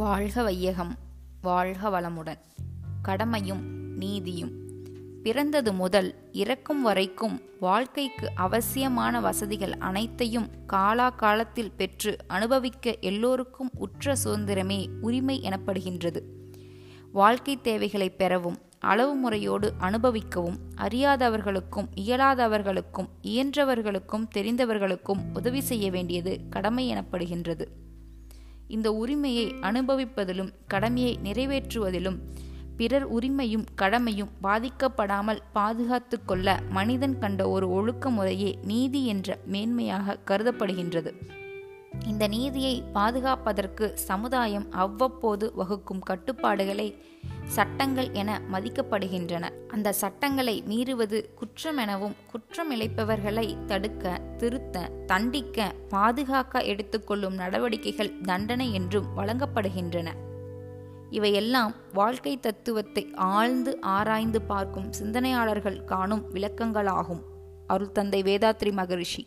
வாழ்க வையகம் வாழ்க வளமுடன். கடமையும் நீதியும். பிறந்தது முதல் இறக்கும் வரைக்கும் வாழ்க்கைக்கு அவசியமான வசதிகள் அனைத்தையும் காலாகாலத்தில் பெற்று அனுபவிக்க எல்லோருக்கும் உற்ற சுதந்திரமே உரிமை எனப்படுகின்றது. வாழ்க்கை தேவைகளை பெறவும் அளவு முறையோடு அனுபவிக்கவும் அறியாதவர்களுக்கும் இயலாதவர்களுக்கும் இயன்றவர்களுக்கும் தெரிந்தவர்களுக்கும் உதவி செய்ய வேண்டியது கடமை எனப்படுகின்றது. இந்த உரிமையை அனுபவிப்பதிலும் கடமையை நிறைவேற்றுவதிலும் பிறர் உரிமையும் கடமையும் பாதிக்கப்படாமல் பாதுகாத்து கொள்ள மனிதன் கண்ட ஒரு ஒழுக்க முறையே நீதி என்ற மேன்மையாக கருதப்படுகின்றது. இந்த நீதியை பாதுகாப்பதற்கு சமுதாயம் அவ்வப்போது வகுக்கும் கட்டுப்பாடுகளை சட்டங்கள் என மதிக்கப்படுகின்றன. அந்த சட்டங்களை மீறுவது குற்றம் எனவும் குற்றம் இழைப்பவர்களை தடுக்க திருத்த தண்டிக்க பாதுகாக்க எடுத்துக்கொள்ளும் நடவடிக்கைகள் தண்டனை என்றும் வழங்கப்படுகின்றன. இவையெல்லாம் வாழ்க்கை தத்துவத்தை ஆழ்ந்து ஆராய்ந்து பார்க்கும் சிந்தனையாளர்கள் காணும் விளக்கங்களாகும். அருள் தந்தை வேதாத்ரி மகரிஷி.